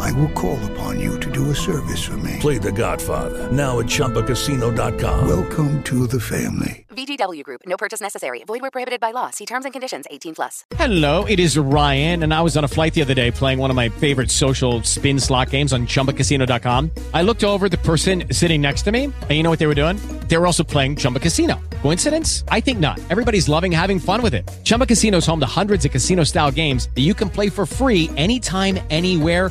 I will call upon you to do a service for me. Play The Godfather now at ChumbaCasino.com. Welcome to the family. VGW Group. No purchase necessary. Void where prohibited by law. See terms and conditions. 18 plus. Hello, it is Ryan, and I was on a flight the other day playing one of my favorite social spin slot games on ChumbaCasino.com. I looked over the person sitting next to me, and you know what they were doing? They were also playing Chumba Casino. Coincidence? I think not. Everybody's loving having fun with it. Chumba Casino is home to hundreds of casino-style games that you can play for free anytime, anywhere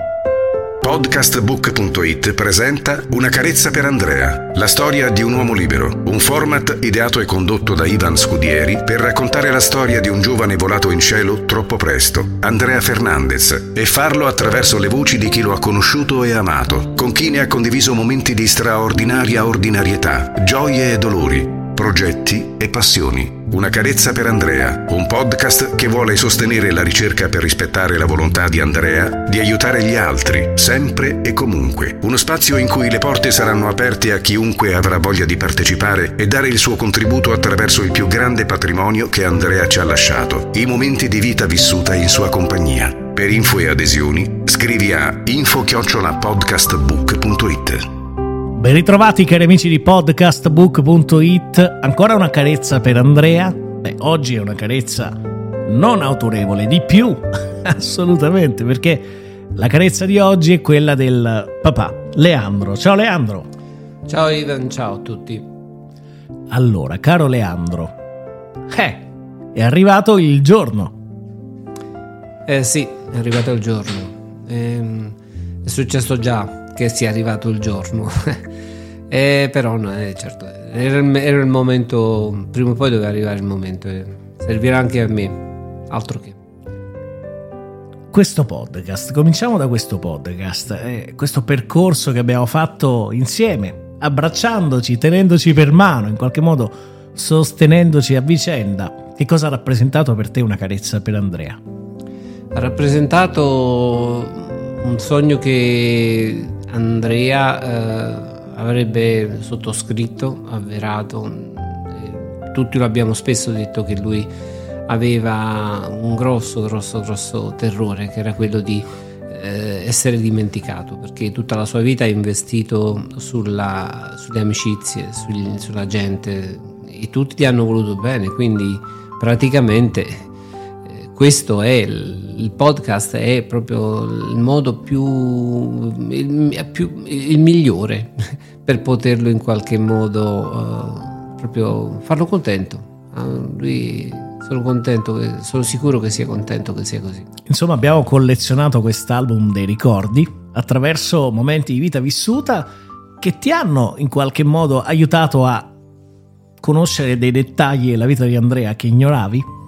Podcastbook.it presenta Una carezza per Andrea, la storia di un uomo libero, un format ideato e condotto da Ivan Scudieri per raccontare la storia di un giovane volato in cielo troppo presto, Andrea Fernandez, e farlo attraverso le voci di chi lo ha conosciuto e amato, con chi ne ha condiviso momenti di straordinaria ordinarietà, gioie e dolori, progetti e passioni. Una carezza per Andrea, un podcast che vuole sostenere la ricerca per rispettare la volontà di Andrea di aiutare gli altri, sempre e comunque. Uno spazio in cui le porte saranno aperte a chiunque avrà voglia di partecipare e dare il suo contributo attraverso il più grande patrimonio che Andrea ci ha lasciato, i momenti di vita vissuta in sua compagnia. Per info e adesioni scrivi a info-podcastbook.it. Ben ritrovati cari amici di podcastbook.it, ancora una carezza per Andrea? Beh, oggi è una carezza non autorevole, di più, assolutamente, perché la carezza di oggi è quella del papà, Leandro. Ciao Leandro! Ciao Ivan, ciao a tutti. Allora, caro Leandro, eh, è arrivato il giorno. Eh sì, è arrivato il giorno. Ehm, è successo già che sia arrivato il giorno. eh, però no, eh, certo, era il, era il, momento, prima o poi doveva arrivare il momento, eh. servirà anche a me, altro che. Questo podcast, cominciamo da questo podcast, eh, questo percorso che abbiamo fatto insieme, abbracciandoci, tenendoci per mano, in qualche modo sostenendoci a vicenda. Che cosa ha rappresentato per te una carezza per Andrea? Ha rappresentato un sogno che Andrea eh, avrebbe sottoscritto, avverato. Tutti lo abbiamo spesso detto che lui aveva un grosso, grosso, grosso terrore, che era quello di eh, essere dimenticato, perché tutta la sua vita ha investito sulla, sulle amicizie, sugli, sulla gente e tutti ti hanno voluto bene, quindi praticamente questo è il podcast è proprio il modo più il, più, il migliore per poterlo in qualche modo uh, proprio farlo contento. Uh, lui sono contento sono sicuro che sia contento che sia così. Insomma abbiamo collezionato quest'album dei ricordi attraverso momenti di vita vissuta che ti hanno in qualche modo aiutato a conoscere dei dettagli della vita di Andrea che ignoravi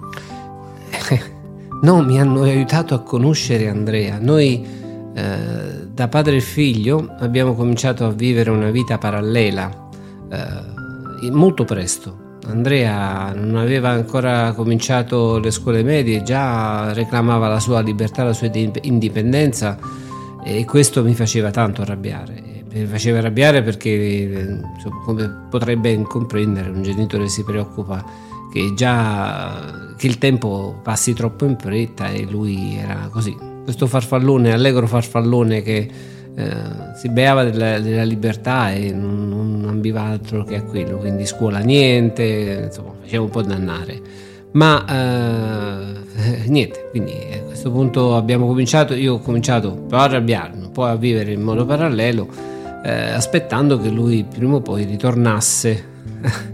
No, mi hanno aiutato a conoscere Andrea. Noi eh, da padre e figlio abbiamo cominciato a vivere una vita parallela eh, molto presto. Andrea non aveva ancora cominciato le scuole medie, già reclamava la sua libertà, la sua indipendenza e questo mi faceva tanto arrabbiare. Mi faceva arrabbiare perché, come potrai ben comprendere, un genitore si preoccupa che già che il tempo passi troppo in fretta e lui era così. Questo farfallone, allegro farfallone che eh, si beava della, della, libertà e non, non ambiva altro che a quello, quindi scuola niente, insomma faceva un po' dannare. Ma eh, niente, quindi a questo punto abbiamo cominciato, io ho cominciato a arrabbiarmi, poi a vivere in modo parallelo, eh, aspettando che lui prima o poi ritornasse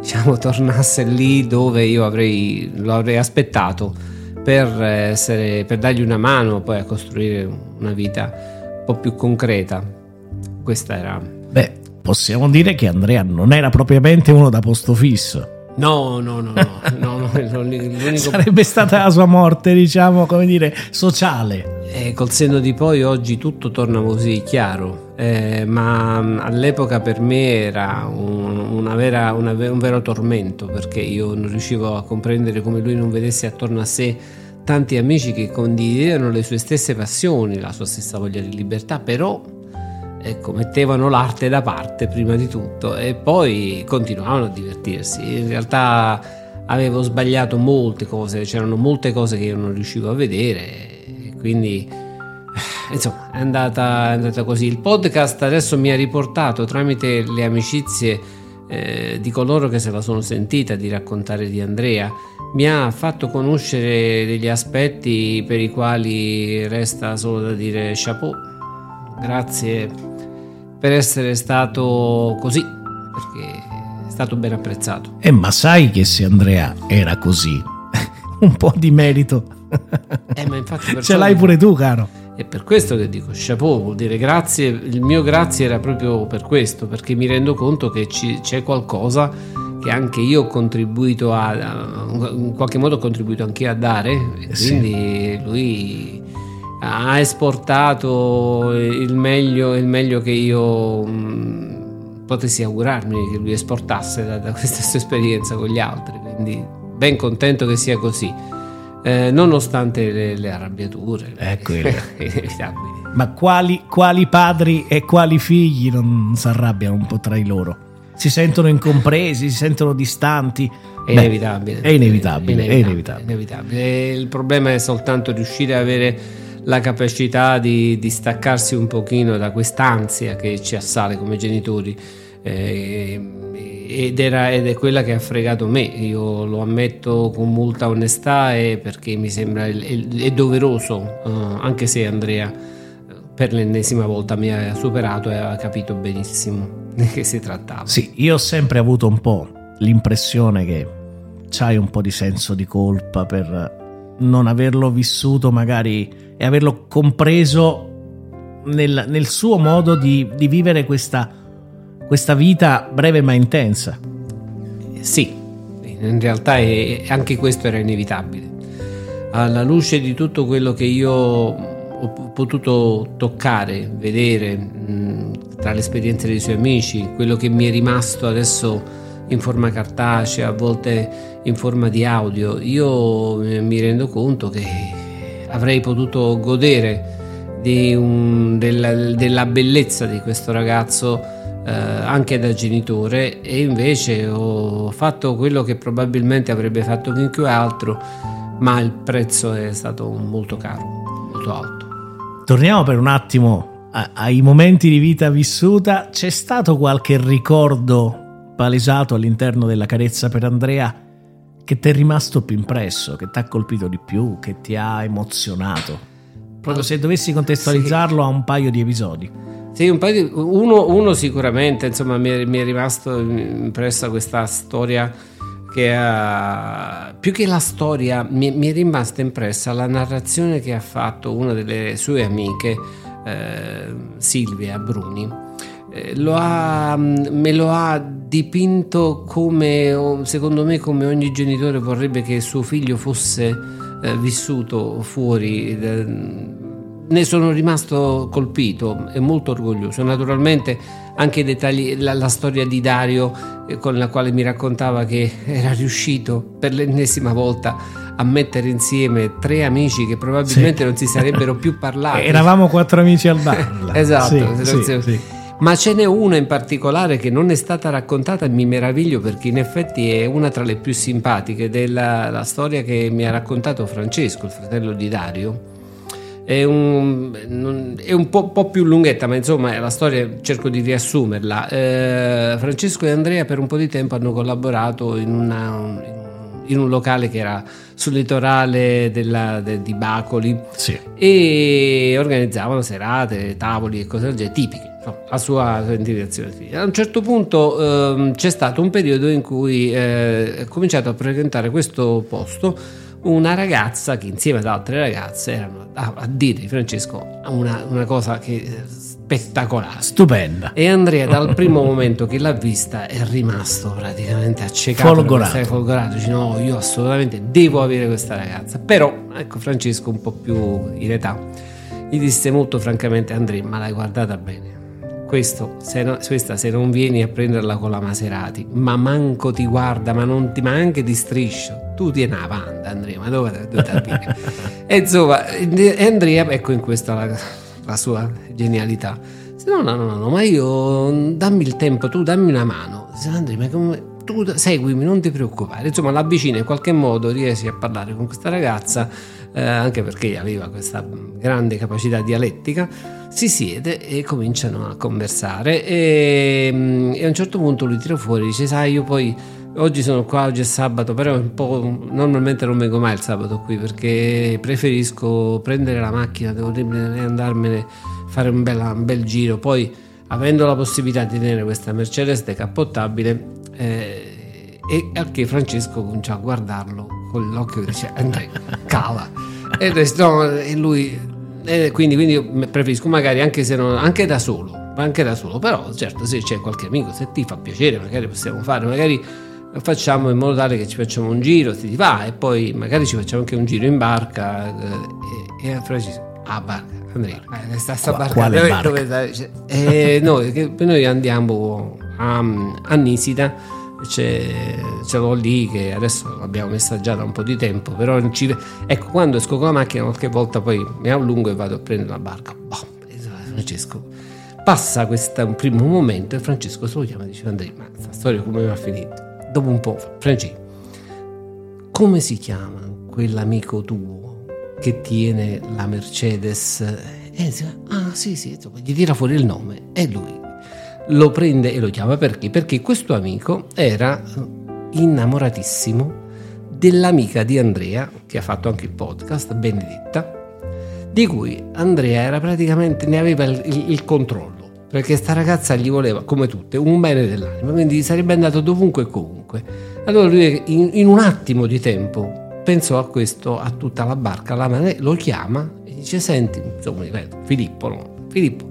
diciamo, tornasse lì dove io avrei, lo avrei aspettato per, essere, per dargli una mano poi a costruire una vita un po' più concreta. Questa era... Beh, possiamo dire che Andrea non era propriamente uno da posto fisso. No, no, no, no, no, no, l'unico... Sarebbe stata la sua morte, diciamo, come dire, sociale. Eh, col senno di poi oggi tutto torna così chiaro, eh, ma mh, all'epoca per me era un, vera- una un vero tormento perché io non riuscivo a comprendere come lui non vedesse attorno a sé tanti amici che condividevano le sue stesse passioni, la sua stessa voglia di libertà, però ecco, mettevano l'arte da parte prima di tutto e poi continuavano a divertirsi. In realtà avevo sbagliato molte cose, c'erano molte cose che io non riuscivo a vedere, e quindi insomma è andata, è andata così. Il podcast adesso mi ha riportato tramite le amicizie eh, di coloro che se la sono sentita di raccontare di Andrea, mi ha fatto conoscere degli aspetti per i quali resta solo da dire chapeau. Grazie per essere stato così, perché è stato ben apprezzato. Eh, ma sai che se Andrea era così, un po' di merito Eh, ma infatti ce l'hai pure tu, caro. È per questo che dico chapeau, vuol dire grazie. Il mio grazie era proprio per questo, perché mi rendo conto che ci- c'è qualcosa che anche io ho contribuito a, in qualche modo ho contribuito anche a dare, e Sì. quindi lui ha esportato il meglio, il meglio che io mh, potessi augurarmi che lui esportasse da, da questa sua esperienza con gli altri, quindi ben contento che sia così. Eh, nonostante le, le arrabbiature, Eh, inevitabili. Ma quali, quali padri e quali figli non si arrabbiano un po' tra di loro? Si sentono incompresi, si sentono distanti. È Beh, inevitabile. È inevitabile, è inevitabile. è inevitabile. E Il problema è soltanto riuscire ad avere la capacità di, di staccarsi un pochino da quest'ansia che ci assale come genitori. Eh, ed, era- ed è quella che ha fregato me, io lo ammetto con molta onestà e perché mi sembra è doveroso, eh, anche se Andrea eh, per l'ennesima volta mi ha superato e aveva capito benissimo di che si trattava. Sì, io ho sempre avuto un po' l'impressione che c'hai un po' di senso di colpa per non averlo vissuto magari e averlo compreso nel, nel suo modo di, di vivere questa, questa vita breve ma intensa. Sì, in realtà è- anche questo era inevitabile. Alla luce di tutto quello che io ho potuto toccare, vedere mh, tra le esperienze dei suoi amici, quello che mi è rimasto adesso in forma cartacea, a volte in forma di audio, io mi rendo conto che avrei potuto godere un- della, della bellezza di questo ragazzo eh, anche da genitore e invece ho fatto quello che probabilmente avrebbe fatto chiunque altro ma il prezzo è stato molto caro molto alto Torniamo per un attimo ai momenti di vita vissuta. C'è stato qualche ricordo palesato all'interno della carezza per Andrea che ti è rimasto più impresso, che ti ha colpito di più, che ti ha emozionato? Proprio se dovessi contestualizzarlo a un paio di episodi. Sì, un di- uno, uno sicuramente, insomma, mi è, mi è rimasto impressa questa storia che ha, più che la storia, mi, mi è rimasta impressa la narrazione che ha fatto una delle sue amiche, eh, Silvia Bruni. Eh, lo ha- me lo ha dipinto come, secondo me, come ogni genitore vorrebbe che suo figlio fosse eh, vissuto fuori. da- ne sono rimasto colpito e molto orgoglioso. Naturalmente anche i dettagli, la, la storia di Dario eh, con la quale mi raccontava che era riuscito per l'ennesima volta a mettere insieme tre amici che probabilmente Sì. non si sarebbero più parlati. Eravamo quattro amici al bar. Esatto, Sì, sì. Ma ce n'è una in particolare che non è stata raccontata e mi meraviglio perché in effetti è una tra le più simpatiche della la storia che mi ha raccontato Francesco, il fratello di Dario. È un, è un po', po' più lunghetta, ma insomma la storia cerco di riassumerla. Eh, Francesco e Andrea per un po' di tempo hanno collaborato in, una- in un locale che era sul litorale della- de- di Bacoli Sì. e organizzavano serate, tavoli e cose del genere, tipiche, la sua, fisica. A un certo punto ehm, c'è stato un periodo in cui eh, è cominciato a frequentare questo posto una ragazza che insieme ad altre ragazze erano a, a dire di Francesco una, una cosa che eh, spettacolare. Stupenda. E Andrea dal primo momento che l'ha vista è rimasto praticamente accecato, Folgorato. folgorato, dice no, io assolutamente devo avere questa ragazza. Però, ecco, Francesco un po' più in età, gli disse molto francamente Andrea, ma l'hai guardata bene. Questo, se no- questa se non vieni a prenderla con la Maserati, ma manco ti guarda, ma, non ti, ma anche ti striscio, tu tieni avanti Andrea, ma dove, dove ti e insomma, Andrea, ecco in questa la, la sua genialità. Dice, No, no, no, no, ma io dammi il tempo, tu dammi una mano. Andrea, ma come, tu seguimi, non ti preoccupare. Insomma, l'avvicina in qualche modo, riesci a parlare con questa ragazza, eh, anche perché aveva questa grande capacità dialettica. Si siede e cominciano a conversare. E, mm, e a un certo punto lui tira fuori dice sai io poi oggi sono qua, oggi è sabato però è un po' normalmente non vengo mai il sabato qui perché preferisco prendere la macchina devo andarmene fare un bel, un bel giro. Poi avendo la possibilità di tenere questa Mercedes decappottabile eh, e al che Francesco comincia a guardarlo con l'occhio e dice Andrea cala e, no, e lui e quindi, quindi io preferisco magari anche se non anche da solo anche da solo però certo se c'è qualche amico se ti fa piacere magari possiamo fare magari facciamo in modo tale che ci facciamo un giro se ti va e poi magari ci facciamo anche un giro in barca eh, e, e Francesco ah barca Andrea eh, sta, sta Qua- barca, quale dove- barca? dove sta? Cioè, eh, noi, che- noi andiamo a, a Nisida ce l'ho lì che adesso l'abbiamo messaggiata un po' di tempo però ci- ecco quando esco con la macchina qualche volta poi mi allungo e vado a prendere la barca. Boh, Francesco. Passa questo primo momento e Francesco se lo chiama dice Andrea ma questa storia come va a finire? Dopo un po' Francesco come si chiama quell'amico tuo che tiene la Mercedes? E dice, ah sì sì gli tira fuori il nome e lui lo prende e lo chiama perché? Perché questo amico era innamoratissimo dell'amica di Andrea, che ha fatto anche il podcast, Benedetta, di cui Andrea era praticamente, ne aveva il, il- il controllo, perché sta ragazza gli voleva, come tutte, un bene dell'anima, quindi sarebbe andato dovunque e comunque. Allora lui in, in un attimo di tempo pensò a questo, a tutta la barca, la lo chiama e dice, senti, insomma, Filippo, no? Filippo,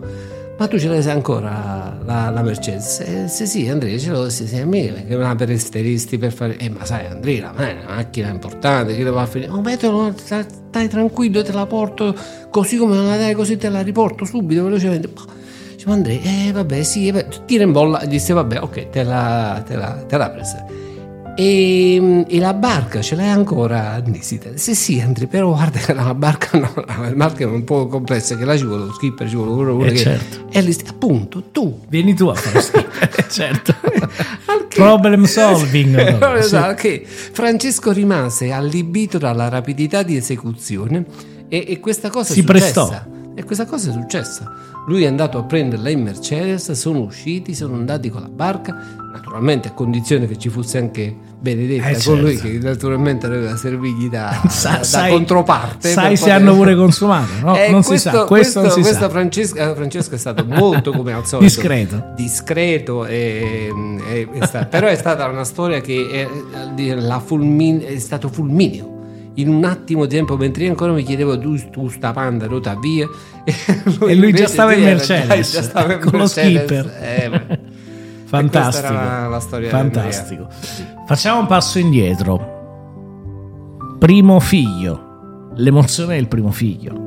ma tu ce l'hai ancora la, la Mercedes? Eh, sì, sì, Andrea, ce l'ho, sì, sì, a me che me la presteresti per fare... Eh, ma sai, Andrea, ma è una macchina importante, che la va a finire? Oh, beh, te lo- sta- stai tranquillo, te la porto così come me la dai, così te la riporto subito, velocemente. Dice, ma Andrea, eh, vabbè, sì, eh, tira in bolla, disse, vabbè, ok, te la, te la, te la presa. E, e la barca ce l'hai ancora, Nisida? Sì, sì, Andrea, però guarda che la barca no, la barca è un po' complessa, che là ci vuole lo skipper, ci vuole uno, uno Eh, che... certo. E lì, appunto, tu Vieni tu a fare schifo. certo. Al che- Problem solving. proprio, sì. Esatto, che Francesco rimase allibito dalla rapidità di esecuzione e, e questa cosa Si è successa. prestò. E questa cosa è successa. Lui è andato a prenderla in Mercedes, sono usciti, sono andati con la barca, naturalmente a condizione che ci fosse anche Benedetta Eh, con certo. lui che naturalmente doveva servirgli da, Sa- da- sai- controparte. sai se poter- hanno pure consumato, no? Eh, Non si sa, questo si questo sa. Francesco, eh, Francesco è stato molto come al solito Discreto. discreto e, e- è sta- però è stata una storia che è, eh, la fulmin- è stato fulmineo in un attimo di tempo mentre io ancora mi chiedevo tu, tu sta panda rota via e E lui già stava in Mercedes, già stava in con lo Mercedes. skipper. Eh. Fantastico. La storia di Fantastico. Facciamo un passo indietro. Primo figlio. L'emozione del primo figlio.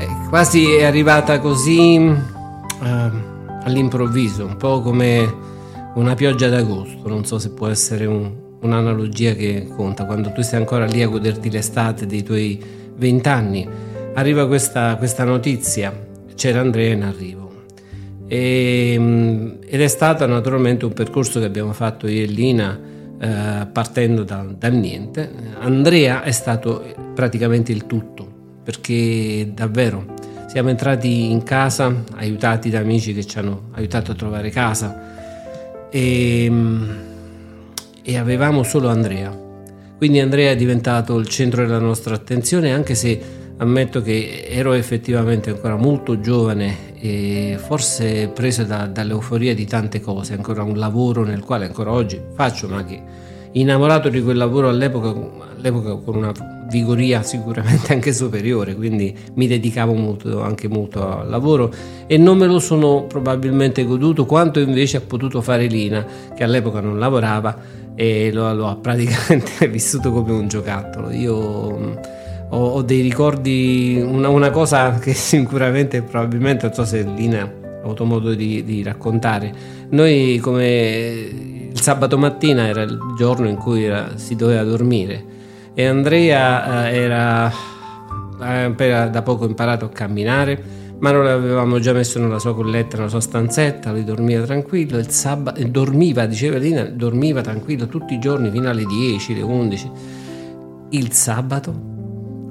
Eh, quasi è arrivata così eh, all'improvviso, un po' come una pioggia d'agosto, non so se può essere un- un'analogia che conta, quando tu sei ancora lì a goderti l'estate dei tuoi vent'anni, arriva questa, questa notizia, c'era Andrea in arrivo. E, ed è stato naturalmente un percorso che abbiamo fatto io e Lina eh, partendo da- dal niente. Andrea è stato praticamente il tutto perché davvero siamo entrati in casa aiutati da amici che ci hanno aiutato a trovare casa e, e avevamo solo Andrea. Quindi Andrea è diventato il centro della nostra attenzione anche se ammetto che ero effettivamente ancora molto giovane e forse preso da- dall'euforia di tante cose, ancora un lavoro nel quale ancora oggi faccio, ma che innamorato di quel lavoro all'epoca, all'epoca con una vigoria sicuramente anche superiore, quindi mi dedicavo molto, anche molto al lavoro e non me lo sono probabilmente goduto quanto invece ha potuto fare Lina, che all'epoca non lavorava e lo, lo ha praticamente vissuto come un giocattolo. Io mm, ho, ho dei ricordi, una, una, cosa che sicuramente, probabilmente, non so se Lina ha avuto modo di, di raccontare. Noi come il sabato mattina era il giorno in cui era, si doveva dormire e Andrea eh, era appena da poco imparato a camminare, ma non l'avevamo già messo nella sua colletta, nella sua stanzetta, lui dormiva tranquillo, il sabato, dormiva, diceva Lina, dormiva tranquillo tutti i giorni fino alle 10, alle 11. Il sabato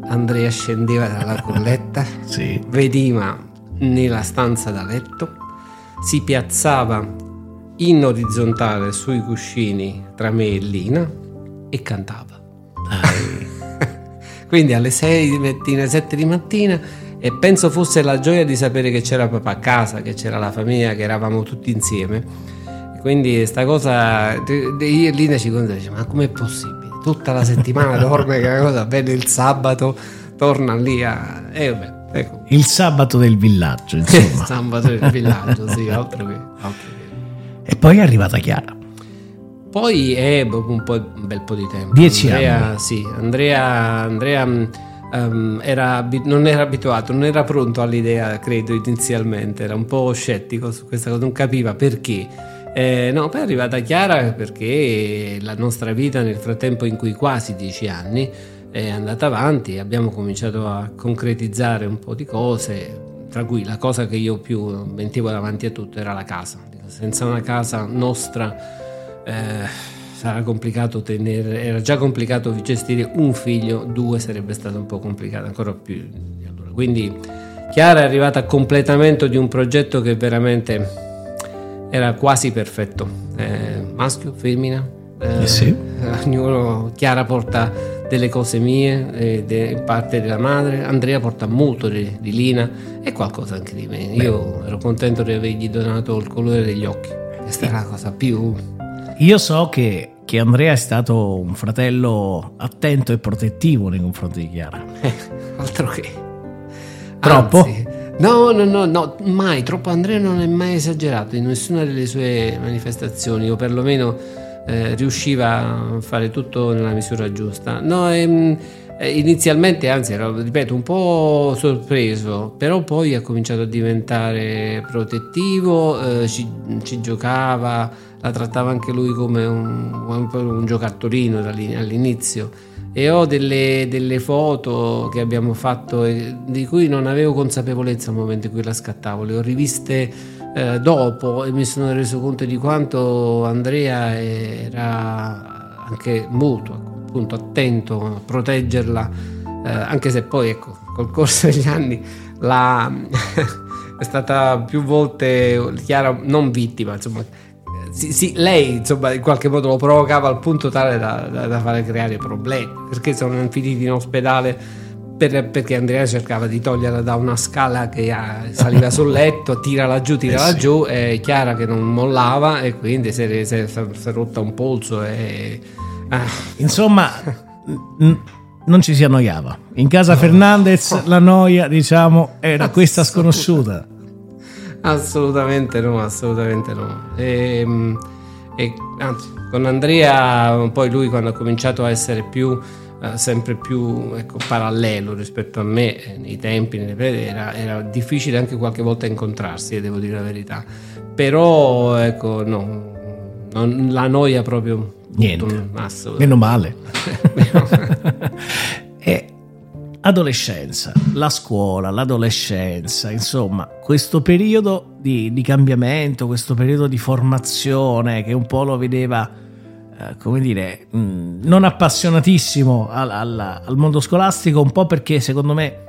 Andrea scendeva dalla colletta, sì. veniva nella stanza da letto, si piazzava in orizzontale sui cuscini tra me e Lina e cantava. Quindi alle 6 di mattina, 7 di mattina e penso fosse la gioia di sapere che c'era papà a casa, che c'era la famiglia, che eravamo tutti insieme. Quindi sta cosa, io e Lina ci consigliamo, ma com'è possibile? Tutta la settimana dorme che cosa bene il sabato, torna lì a... E vabbè, ecco. Il sabato del villaggio, insomma. il sabato del villaggio, sì, altro che... Altro che. E poi è arrivata Chiara. Poi è un, po', un bel po' di tempo. Dieci Andrea, anni. Sì, Andrea, Andrea um, era, non era abituato, non era pronto all'idea, credo, inizialmente. Era un po' scettico su questa cosa, non capiva perché. Eh, no, poi è arrivata Chiara perché la nostra vita nel frattempo in cui quasi dieci anni è andata avanti, abbiamo cominciato a concretizzare un po' di cose, tra cui la cosa che io più mettevo davanti a tutto era la casa senza una casa nostra eh, sarà complicato tenere, era già complicato gestire un figlio, due sarebbe stato un po' complicato, ancora più. Quindi Chiara è arrivata a completamento di un progetto che veramente era quasi perfetto, eh, maschio, femmina, eh, eh sì. ognuno, Chiara porta delle cose mie, eh, de, parte della madre, Andrea porta molto di, di, Lina e qualcosa anche di me. Beh. Io ero contento di avergli donato il colore degli occhi, questa è la cosa più... Io so che, che Andrea è stato un fratello attento e protettivo nei confronti di Chiara. Eh, altro che... Troppo? Anzi, No, no, no, no, mai, troppo Andrea non è mai esagerato in nessuna delle sue manifestazioni, o perlomeno eh, riusciva a fare tutto nella misura giusta. No, ehm, eh, inizialmente, anzi, ero, ripeto, un po' sorpreso, però poi ha cominciato a diventare protettivo, eh, ci, ci, giocava, la trattava anche lui come un, un, giocattolino all'inizio. E ho delle, delle, foto che abbiamo fatto di cui non avevo consapevolezza al momento in cui la scattavo, le ho riviste eh, dopo e mi sono reso conto di quanto Andrea era anche molto appunto, attento a proteggerla, eh, anche se poi ecco, col corso degli anni la, è stata più volte Chiara non vittima, insomma, sì, sì, lei insomma in qualche modo lo provocava al punto tale da, da, da fare creare problemi, perché sono finiti in ospedale per, perché Andrea cercava di toglierla da una scala che saliva sul letto, tirala giù, tirala eh giù, e Chiara che non mollava e quindi si è, si è, si è rotta un polso. E, ah. Insomma, n- non ci si annoiava. In casa Fernandez la noia, diciamo, era questa sconosciuta. Assolutamente no, assolutamente no. E, ehm, e, anzi, con Andrea, poi lui quando ha cominciato a essere più eh, sempre più ecco, parallelo rispetto a me eh, nei tempi, nelle, era, era, difficile anche qualche volta incontrarsi, eh, devo dire la verità. Però ecco, no, non, la noia proprio... Niente, meno male. adolescenza, la scuola, l'adolescenza, insomma, questo periodo di, di cambiamento, questo periodo di formazione che un po' lo vedeva eh, come dire, mh, mm, non appassionatissimo al, al, al, mondo scolastico, un po' perché secondo me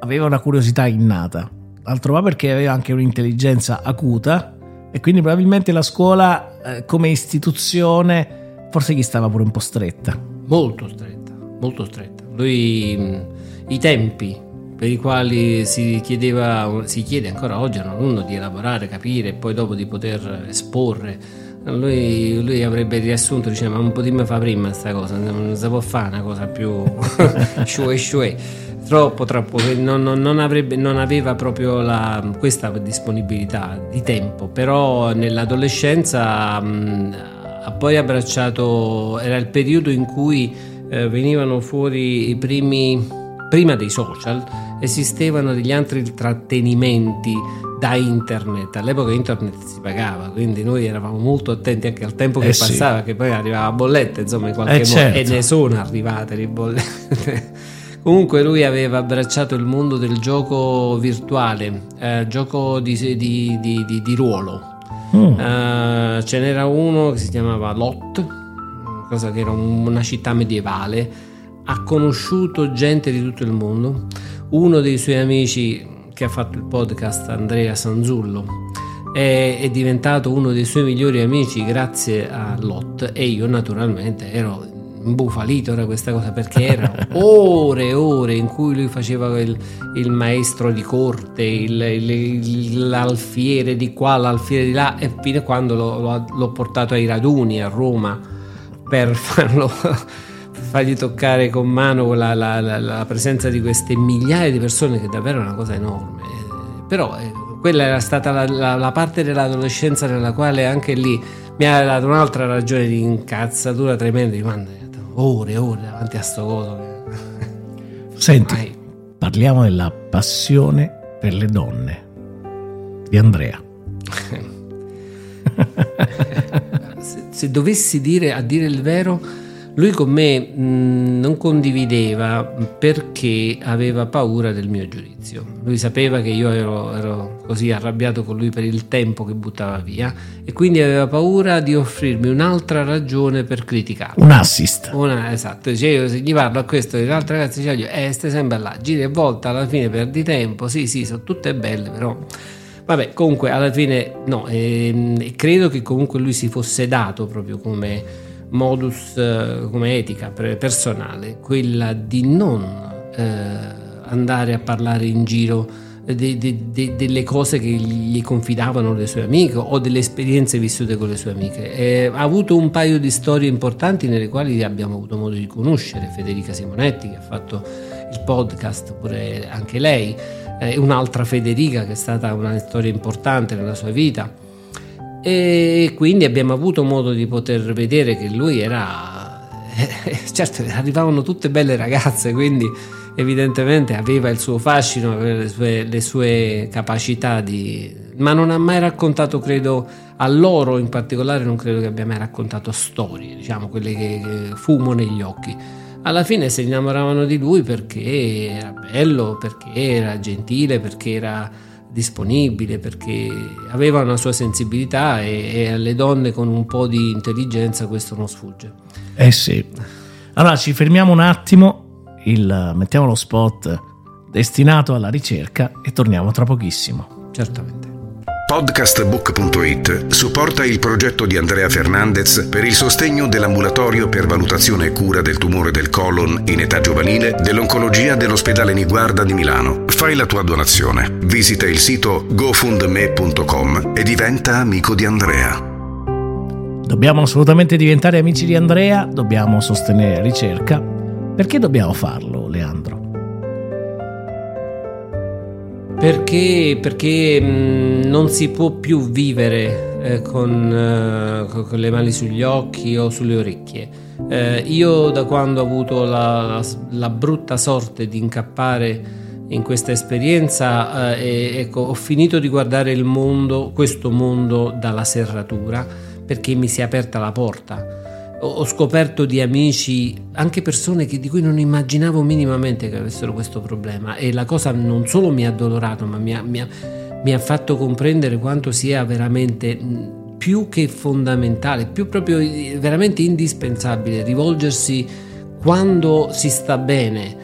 aveva una curiosità innata, altro po' perché aveva anche un'intelligenza acuta e quindi probabilmente la scuola eh, come istituzione forse gli stava pure un po' stretta. Molto stretta, molto stretta. Lui mh, i tempi per i quali si chiedeva, si chiede ancora oggi a un alunno di elaborare, capire e poi dopo di poter esporre lui, lui avrebbe riassunto, diceva, ma un po' di me fa prima questa cosa, non si può fare una cosa più shue shue. Troppo, troppo, non, non, non, avrebbe, non aveva proprio la, questa disponibilità di tempo, però nell'adolescenza mh, ha poi abbracciato, era il periodo in cui eh, venivano fuori i primi, prima dei social, esistevano degli altri intrattenimenti da internet. All'epoca internet si pagava, quindi noi eravamo molto attenti anche al tempo che Eh sì. passava, che poi arrivava a bollette, insomma, in qualche Eh modo. certo. E ne sono arrivate le bollette. Comunque lui aveva abbracciato il mondo del gioco virtuale, eh, gioco di, di- di- di- di ruolo. Mm. Eh, ce n'era uno che si chiamava Lot, cosa che era un- una città medievale. Ha conosciuto gente di tutto il mondo. Uno dei suoi amici che ha fatto il podcast, Andrea Sanzullo, è, è diventato uno dei suoi migliori amici grazie a Lot e io naturalmente ero imbufalito da questa cosa perché erano ore e ore in cui lui faceva il, il maestro di corte, il- il- l'alfiere di qua, l'alfiere di là e fino a quando l'ho, l'ho- l'ho portato ai raduni a Roma per farlo fargli toccare con mano la, la- la- la presenza di queste migliaia di persone che davvero è una cosa enorme Eh, però eh, quella era stata la, parte dell'adolescenza nella quale anche lì mi ha dato un'altra ragione di incazzatura tremenda di quando ore e ore davanti a sto coso Senti, Vai. parliamo della passione per le donne di Andrea. se, se dovessi dire a dire il vero, lui con me mh, non condivideva perché aveva paura del mio giudizio. Lui sapeva che io ero, ero così arrabbiato con lui per il tempo che buttava via e quindi aveva paura di offrirmi un'altra ragione per criticarlo. Un assist. Una, esatto, dice io se gli parlo a questo e l'altra ragazza dice eh, stai sempre là, giri e volta, alla fine perdi tempo, sì sì, sono tutte belle, però... Vabbè, comunque alla fine no, ehm, credo che comunque lui si fosse dato proprio come modus, eh, come etica personale, quella di non eh, andare a parlare in giro de- de- de- delle cose che gli confidavano le sue amiche o delle esperienze vissute con le sue amiche. Eh, ha avuto un paio di storie importanti nelle quali abbiamo avuto modo di conoscere Federica Simonetti che ha fatto il podcast, pure anche lei, e un'altra Federica che è stata una storia importante nella sua vita e quindi abbiamo avuto modo di poter vedere che lui era certo arrivavano tutte belle ragazze quindi evidentemente aveva il suo fascino le sue, le sue capacità di ma non ha mai raccontato credo a loro in particolare non credo che abbia mai raccontato storie diciamo quelle che fumo negli occhi. Alla fine si innamoravano di lui perché era bello perché era gentile perché era disponibile perché aveva una sua sensibilità e, e alle donne con un po' di intelligenza questo non sfugge. Eh sì. Allora ci fermiamo un attimo, il- mettiamo lo spot destinato alla ricerca e torniamo tra pochissimo. Certamente. Podcastbook.it supporta il progetto di Andrea Fernandez per il sostegno dell'ambulatorio per valutazione e cura del tumore del colon in età giovanile dell'oncologia dell'ospedale Niguarda di Milano. Fai la tua donazione. Visita il sito gofundme.com e diventa amico di Andrea. Dobbiamo assolutamente diventare amici di Andrea, dobbiamo sostenere la ricerca. Perché dobbiamo farlo, Leandro? Perché, perché mh, non si può più vivere eh, con, eh, co- con le mani sugli occhi o sulle orecchie. Eh, io da quando ho avuto la, la- la brutta sorte di incappare in questa esperienza, eh, e- ecco, ho finito di guardare il mondo, questo mondo dalla serratura, perché mi si è aperta la porta. Ho scoperto di amici, anche persone che- di cui non immaginavo minimamente che avessero questo problema e la cosa non solo mi ha addolorato, ma mi ha, mi ha- mi ha fatto comprendere quanto sia veramente più che fondamentale, più proprio eh, veramente indispensabile rivolgersi quando si sta bene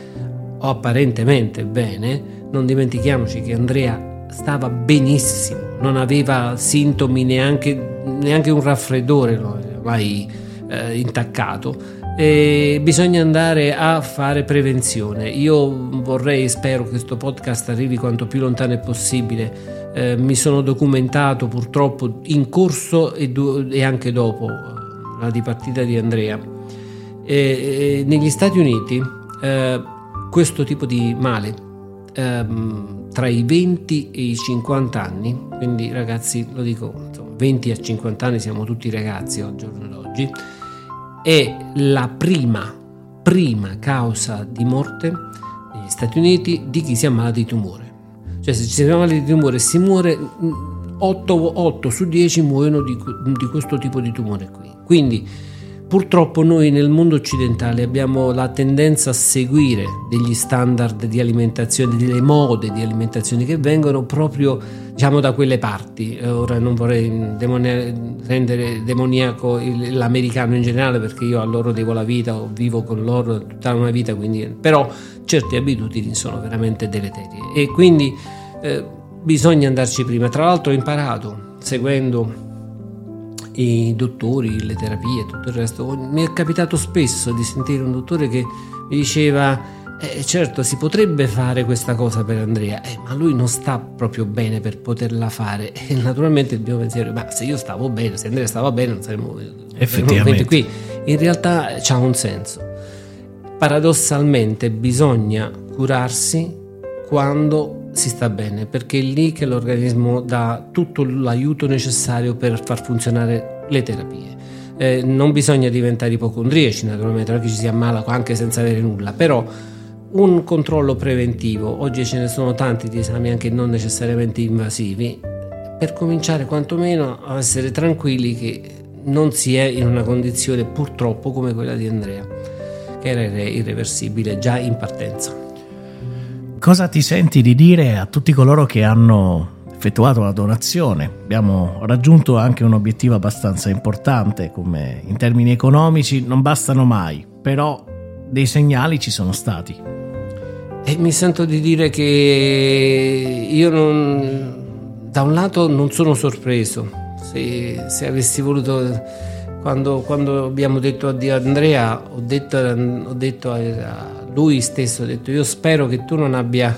o apparentemente bene. Non dimentichiamoci che Andrea stava benissimo, non aveva sintomi neanche, neanche un raffreddore, lo aveva mai eh, intaccato. E bisogna andare a fare prevenzione. Io vorrei e spero che questo podcast arrivi quanto più lontano è possibile eh, mi sono documentato purtroppo in corso e, do- e anche dopo la dipartita di Andrea. E, negli Stati Uniti eh, questo tipo di male ehm, tra i 20 e i 50 anni, quindi ragazzi lo dico, 20 a 50 anni siamo tutti ragazzi al giorno d'oggi, è la prima, prima causa di morte negli Stati Uniti di chi si ammala di tumore. Cioè se ci si ammala di tumore si muore 8, 8 su 10 muoiono di, di questo tipo di tumore qui. Quindi Purtroppo noi nel mondo occidentale abbiamo la tendenza a seguire degli standard di alimentazione, delle mode di alimentazione che vengono proprio diciamo, da quelle parti. Ora non vorrei demonia- rendere demoniaco il, l'americano in generale perché io a loro devo la vita, vivo con loro tutta una vita, quindi, però certe abitudini sono veramente deleterie e quindi eh, bisogna andarci prima. Tra l'altro ho imparato seguendo i dottori, le terapie tutto il resto. Mi è capitato spesso di sentire un dottore che mi diceva eh, certo si potrebbe fare questa cosa per Andrea, eh, ma lui non sta proprio bene per poterla fare. E naturalmente il mio pensiero è ma se io stavo bene, se Andrea stava bene non saremmo, Effettivamente. qui. In realtà c'ha un senso. Paradossalmente bisogna curarsi quando si sta bene, perché è lì che l'organismo dà tutto l'aiuto necessario per far funzionare le terapie. Eh, non bisogna diventare ipocondriaci, naturalmente, non è che ci si ammala anche senza avere nulla, però un controllo preventivo, oggi ce ne sono tanti di esami anche non necessariamente invasivi, per cominciare quantomeno a essere tranquilli che non si è in una condizione purtroppo come quella di Andrea, che era irreversibile già in partenza. Cosa ti senti di dire a tutti coloro che hanno effettuato una donazione? Abbiamo raggiunto anche un obiettivo abbastanza importante, come in termini economici non bastano mai, però dei segnali ci sono stati. E mi sento di dire che io non, da un lato non sono sorpreso, se, se avessi voluto, quando, quando, abbiamo detto addio a Andrea, ho detto, ho detto a, lui stesso ha detto io spero che tu non abbia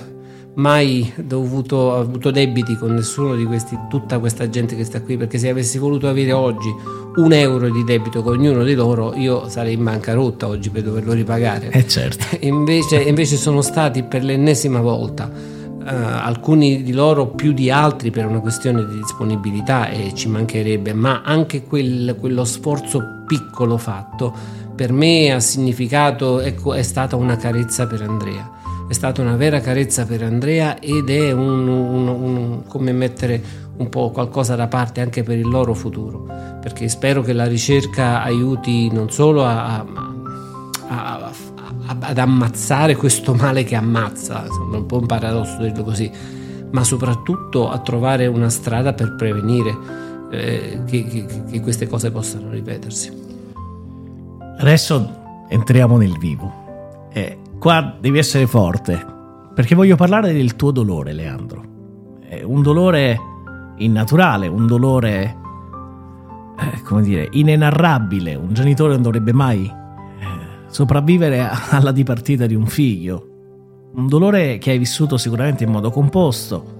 mai dovuto, avuto debiti con nessuno di questi, tutta questa gente che sta qui, perché se avessi voluto avere oggi un euro di debito con ognuno di loro, io sarei in bancarotta oggi per doverlo ripagare. Eh certo. invece, invece sono stati per l'ennesima volta. Uh, alcuni di loro più di altri per una questione di disponibilità e ci mancherebbe, ma anche quel, quello sforzo piccolo fatto per me ha significato, ecco, è stata una carezza per Andrea. È stata una vera carezza per Andrea ed è un, un, un, come mettere un po' qualcosa da parte anche per il loro futuro, perché spero che la ricerca aiuti non solo a, a, a, ad ammazzare questo male che ammazza, sembra un po' un paradosso dirlo così, ma soprattutto a trovare una strada per prevenire eh, che, che, che queste cose possano ripetersi. Adesso entriamo nel vivo. E qua devi essere forte, perché voglio parlare del tuo dolore, Leandro. È un dolore innaturale, un dolore, eh, come dire, inenarrabile. Un genitore non dovrebbe mai eh, sopravvivere alla dipartita di un figlio. Un dolore che hai vissuto sicuramente in modo composto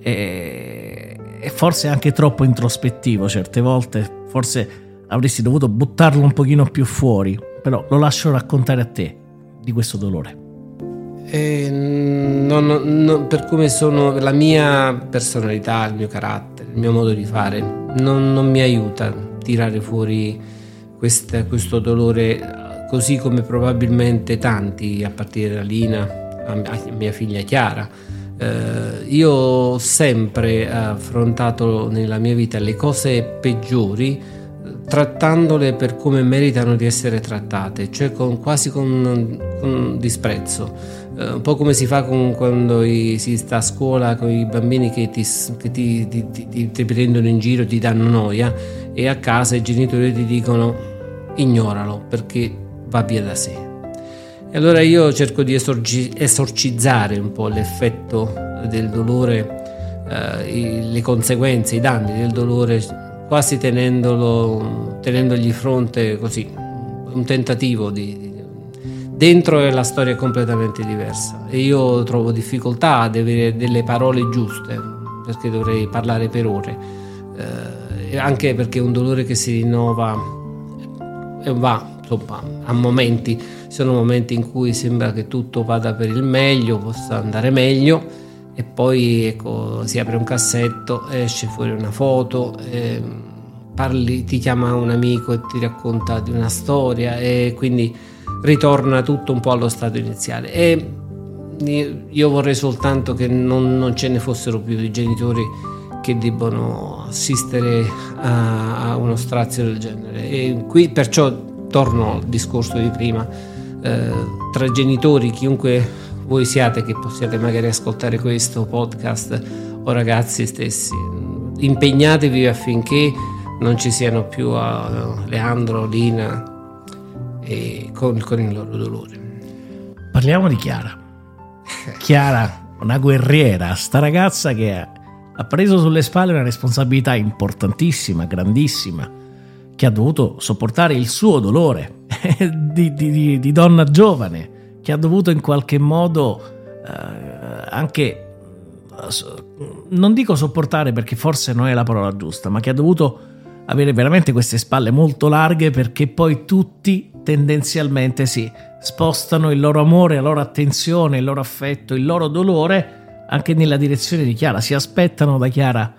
e, e forse anche troppo introspettivo certe volte, forse avresti dovuto buttarlo un pochino più fuori, però lo lascio raccontare a te di questo dolore. Eh, non, non, per come sono, la mia personalità, il mio carattere, il mio modo di fare, non, non mi aiuta a tirare fuori questa, questo dolore così come probabilmente tanti, a partire da Lina, a mia figlia Chiara. Eh, io ho sempre affrontato nella mia vita le cose peggiori trattandole per come meritano di essere trattate, cioè con, quasi con, con disprezzo. Uh, un po' come si fa con, quando i, si sta a scuola con i bambini che, ti, che ti, ti, ti, prendono in giro, ti danno noia e a casa i genitori ti dicono ignoralo perché va via da sé. E allora io cerco di esorgi, esorcizzare un po' l'effetto del dolore, uh, i, le conseguenze, i danni del dolore quasi tenendolo, tenendogli fronte così, un tentativo di dentro è la storia completamente diversa. E io trovo difficoltà ad avere delle parole giuste perché dovrei parlare per ore, eh, anche perché è un dolore che si rinnova e va insomma, a momenti, sono momenti in cui sembra che tutto vada per il meglio, possa andare meglio e poi ecco, si apre un cassetto, esce fuori una foto, eh, parli, ti chiama un amico e ti racconta di una storia e quindi ritorna tutto un po' allo stato iniziale. E io vorrei soltanto che non, non ce ne fossero più i genitori che debbono assistere a, a uno strazio del genere. E qui perciò torno al discorso di prima, eh, tra genitori, chiunque voi siate che possiate magari ascoltare questo podcast o ragazzi stessi, impegnatevi affinché non ci siano più uh, Leandro, Lina e con, con il loro dolore. Parliamo di Chiara. Chiara, una guerriera, sta ragazza che ha preso sulle spalle una responsabilità importantissima, grandissima, che ha dovuto sopportare il suo dolore di, di, di, di donna giovane che ha dovuto in qualche modo eh, anche, non dico sopportare perché forse non è la parola giusta, ma che ha dovuto avere veramente queste spalle molto larghe perché poi tutti tendenzialmente si spostano il loro amore, la loro attenzione, il loro affetto, il loro dolore anche nella direzione di Chiara, si aspettano da Chiara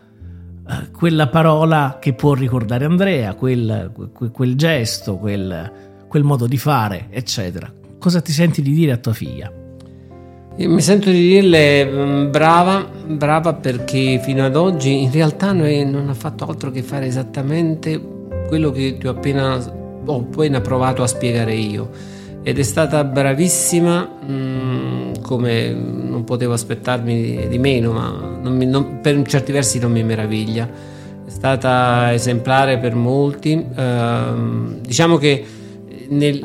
eh, quella parola che può ricordare Andrea, quel, quel, quel gesto, quel, quel modo di fare, eccetera cosa ti senti di dire a tua figlia? Io mi sento di dirle mm, brava, brava perché fino ad oggi in realtà non ha fatto altro che fare esattamente quello che ti ho appena, ho appena provato a spiegare io. Ed è stata bravissima mh, mm, come non potevo aspettarmi di meno ma non mi, non, per certi versi non mi meraviglia. È stata esemplare per molti. Uh, diciamo che nel,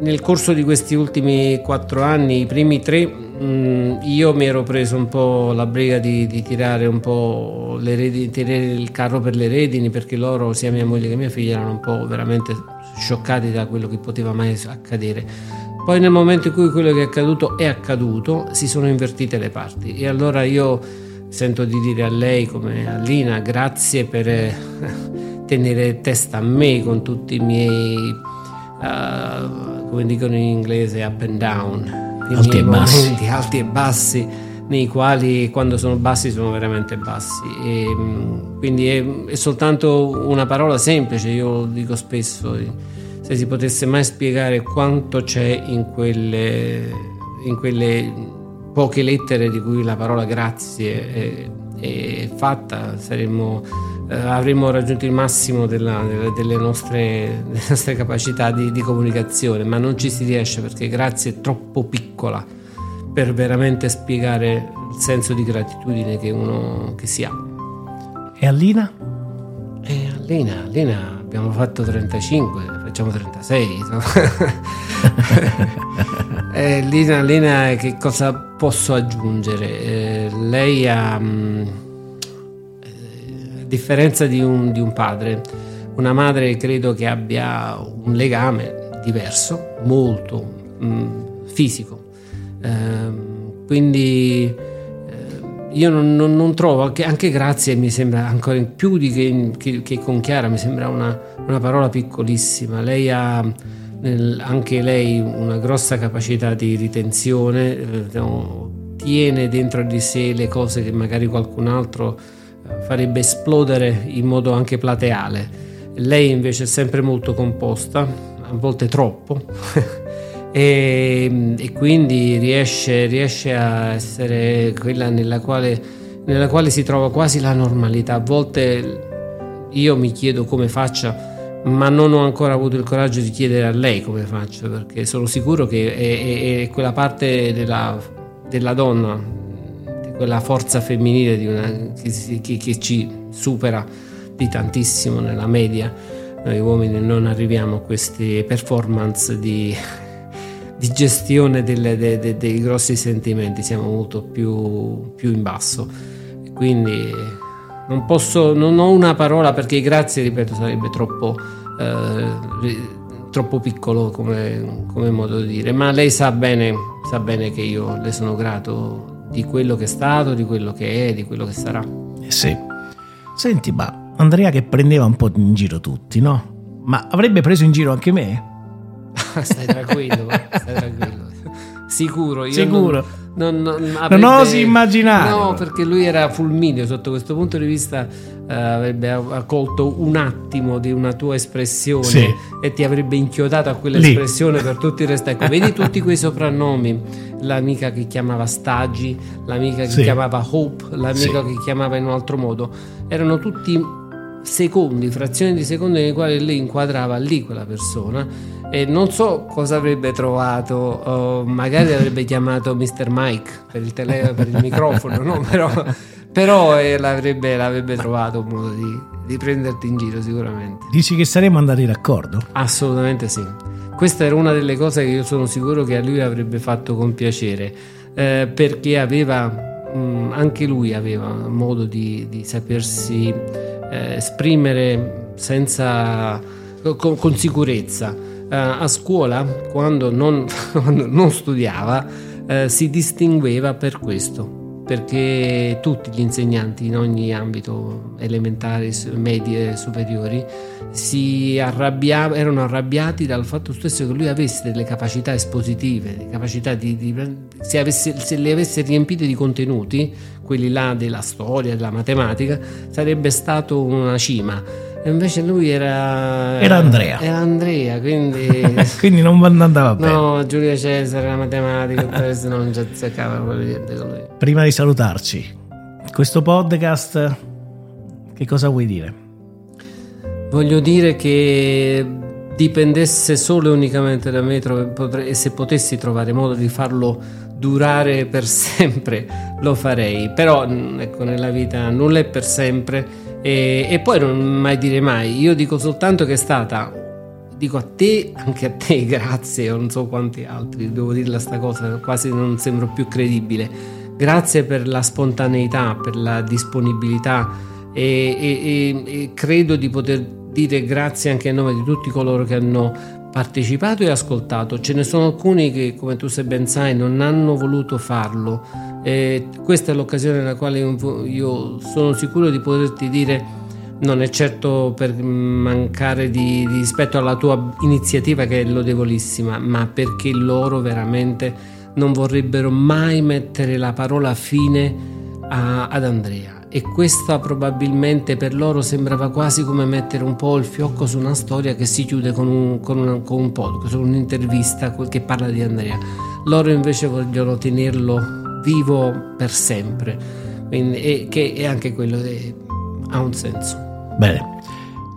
nel corso di questi ultimi quattro anni, i primi tre, mh, mm, io mi ero preso un po' la briga di, di tirare un po' le redini, tirare il carro per le redini perché loro, sia mia moglie che mia figlia, erano un po' veramente scioccati da quello che poteva mai accadere. Poi nel momento in cui quello che è accaduto è accaduto, si sono invertite le parti e allora io sento di dire a lei come a Lina grazie per eh, tenere testa a me con tutti i miei uh, come dicono in inglese, up and down, alti e bassi. alti e bassi, nei quali quando sono bassi sono veramente bassi. E, mm, quindi è, è, soltanto una parola semplice, io dico spesso, se si potesse mai spiegare quanto c'è in quelle, in quelle poche lettere di cui la parola grazie è, è fatta, saremmo eh, avremmo raggiunto il massimo della, delle, nostre, delle, nostre, capacità di, di, comunicazione, ma non ci si riesce perché grazie è troppo piccola per veramente spiegare il senso di gratitudine che uno che si ha. E Alina? E Alina, Alina abbiamo fatto 35, facciamo 36. eh, Lina, Lina, che cosa posso aggiungere? Eh, lei ha... Mh, mm, differenza di un, di un padre, una madre credo che abbia un legame diverso, molto mh, mm, fisico. Eh, quindi eh, io non, non, non, trovo, che anche grazie mi sembra ancora più di che, che, che con Chiara, mi sembra una, una parola piccolissima. Lei ha nel, anche lei una grossa capacità di ritenzione, eh, no, tiene dentro di sé le cose che magari qualcun altro farebbe esplodere in modo anche plateale. Lei invece è sempre molto composta, a volte troppo, e, e, quindi riesce, riesce, a essere quella nella quale, nella quale si trova quasi la normalità. A volte io mi chiedo come faccia ma non ho ancora avuto il coraggio di chiedere a lei come faccia, perché sono sicuro che è, è, è quella parte della, della, donna quella forza femminile una, che, che, che ci supera di tantissimo nella media. Noi uomini non arriviamo a queste performance di, di gestione delle, de, de, dei grossi sentimenti, siamo molto più, più in basso. Quindi non posso, non ho una parola perché grazie, ripeto, sarebbe troppo, eh, troppo piccolo come, come, modo di dire, ma lei sa bene, sa bene che io le sono grato di quello che è stato, di quello che è, di quello che sarà. Eh sì. Senti, ma Andrea che prendeva un po' in giro tutti, no? Ma avrebbe preso in giro anche me? stai tranquillo, stai tranquillo. Sicuro, io Sicuro. Non, non, non Non osi immaginare. No, perché lui era fulmineo sotto questo punto di vista, eh, avrebbe accolto un attimo di una tua espressione Sì. e ti avrebbe inchiodato a Lì. quell'espressione per tutto il resto. Ecco, vedi tutti quei soprannomi, l'amica che chiamava Stagi, l'amica che Sì. chiamava Hope, l'amica che chiamava in un altro modo, erano tutti secondi, frazioni di secondo nei quali lei inquadrava lì quella persona e non so cosa avrebbe trovato, oh, magari avrebbe chiamato Mr. Mike per il, tele- per il microfono, no? però, però eh, l'avrebbe, l'avrebbe trovato un modo di, di prenderti in giro sicuramente. Dici che saremmo andati d'accordo? Assolutamente sì. Questa era una delle cose che io sono sicuro che a lui avrebbe fatto con piacere, eh, perché aveva, mh, anche lui aveva modo di, di sapersi eh, esprimere senza, con, con sicurezza. Eh, a scuola, quando non, quando non studiava, eh, si distingueva per questo perché tutti gli insegnanti in ogni ambito elementari, su- medie superiori si arrabbiava- erano arrabbiati dal fatto stesso che lui avesse delle capacità espositive, capacità di, di- se, avesse- se le avesse riempite di contenuti, quelli là della storia, della matematica, sarebbe stato una cima. E invece lui era... Era Andrea. Era Andrea, quindi... Quindi non andava bene. No, Giulio Cesare, la matematica, questo non ci azzeccava proprio niente con lui. Prima di salutarci, questo podcast, che cosa vuoi dire? Voglio dire che dipendesse solo e unicamente da me e se potessi trovare modo di farlo durare per sempre lo farei. Però mm, ecco, nella vita nulla è per sempre e, e poi non mai dire mai. Io dico soltanto che è stata, dico a te, anche a te, grazie, non so quanti altri, devo dirla sta cosa, quasi non sembro più credibile. Grazie per la spontaneità, per la disponibilità e, e- e- e credo di poter dire grazie anche a nome di tutti coloro che hanno partecipato e ascoltato. Ce ne sono alcuni che, come tu se ben sai, non hanno voluto farlo. E questa è l'occasione nella quale io- sono sicuro di poterti dire non è certo per mancare di, di rispetto alla tua iniziativa che è lodevolissima, ma perché loro veramente non vorrebbero mai mettere la parola fine a- ad Andrea. E questa probabilmente per loro sembrava quasi come mettere un po' il fiocco su una storia che si chiude con un, con una- con un podcast, con un'intervista che parla di Andrea. Loro invece vogliono tenerlo vivo per sempre, Quindi, e che è anche quello che ha un senso. Bene.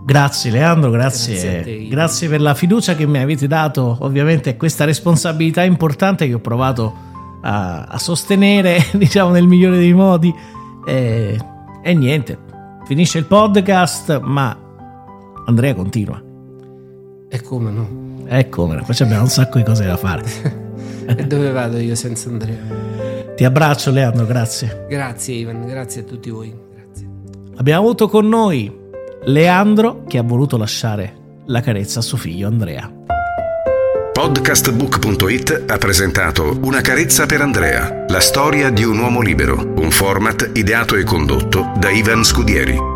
Grazie Leandro, grazie, Grazie te. grazie per la fiducia che mi avete dato, ovviamente questa responsabilità importante che ho provato a, a sostenere, diciamo nel migliore dei modi. E, e niente, finisce il podcast, ma Andrea continua. E come no? E come, poi abbiamo un sacco di cose da fare. E dove vado io senza Andrea? Ti abbraccio Leandro, grazie. Grazie Ivan, grazie a tutti voi. Grazie. Abbiamo avuto con noi Leandro che ha voluto lasciare la carezza a suo figlio Andrea. Podcastbook.it ha presentato Una carezza per Andrea, la storia di un uomo libero, un format ideato e condotto da Ivan Scudieri.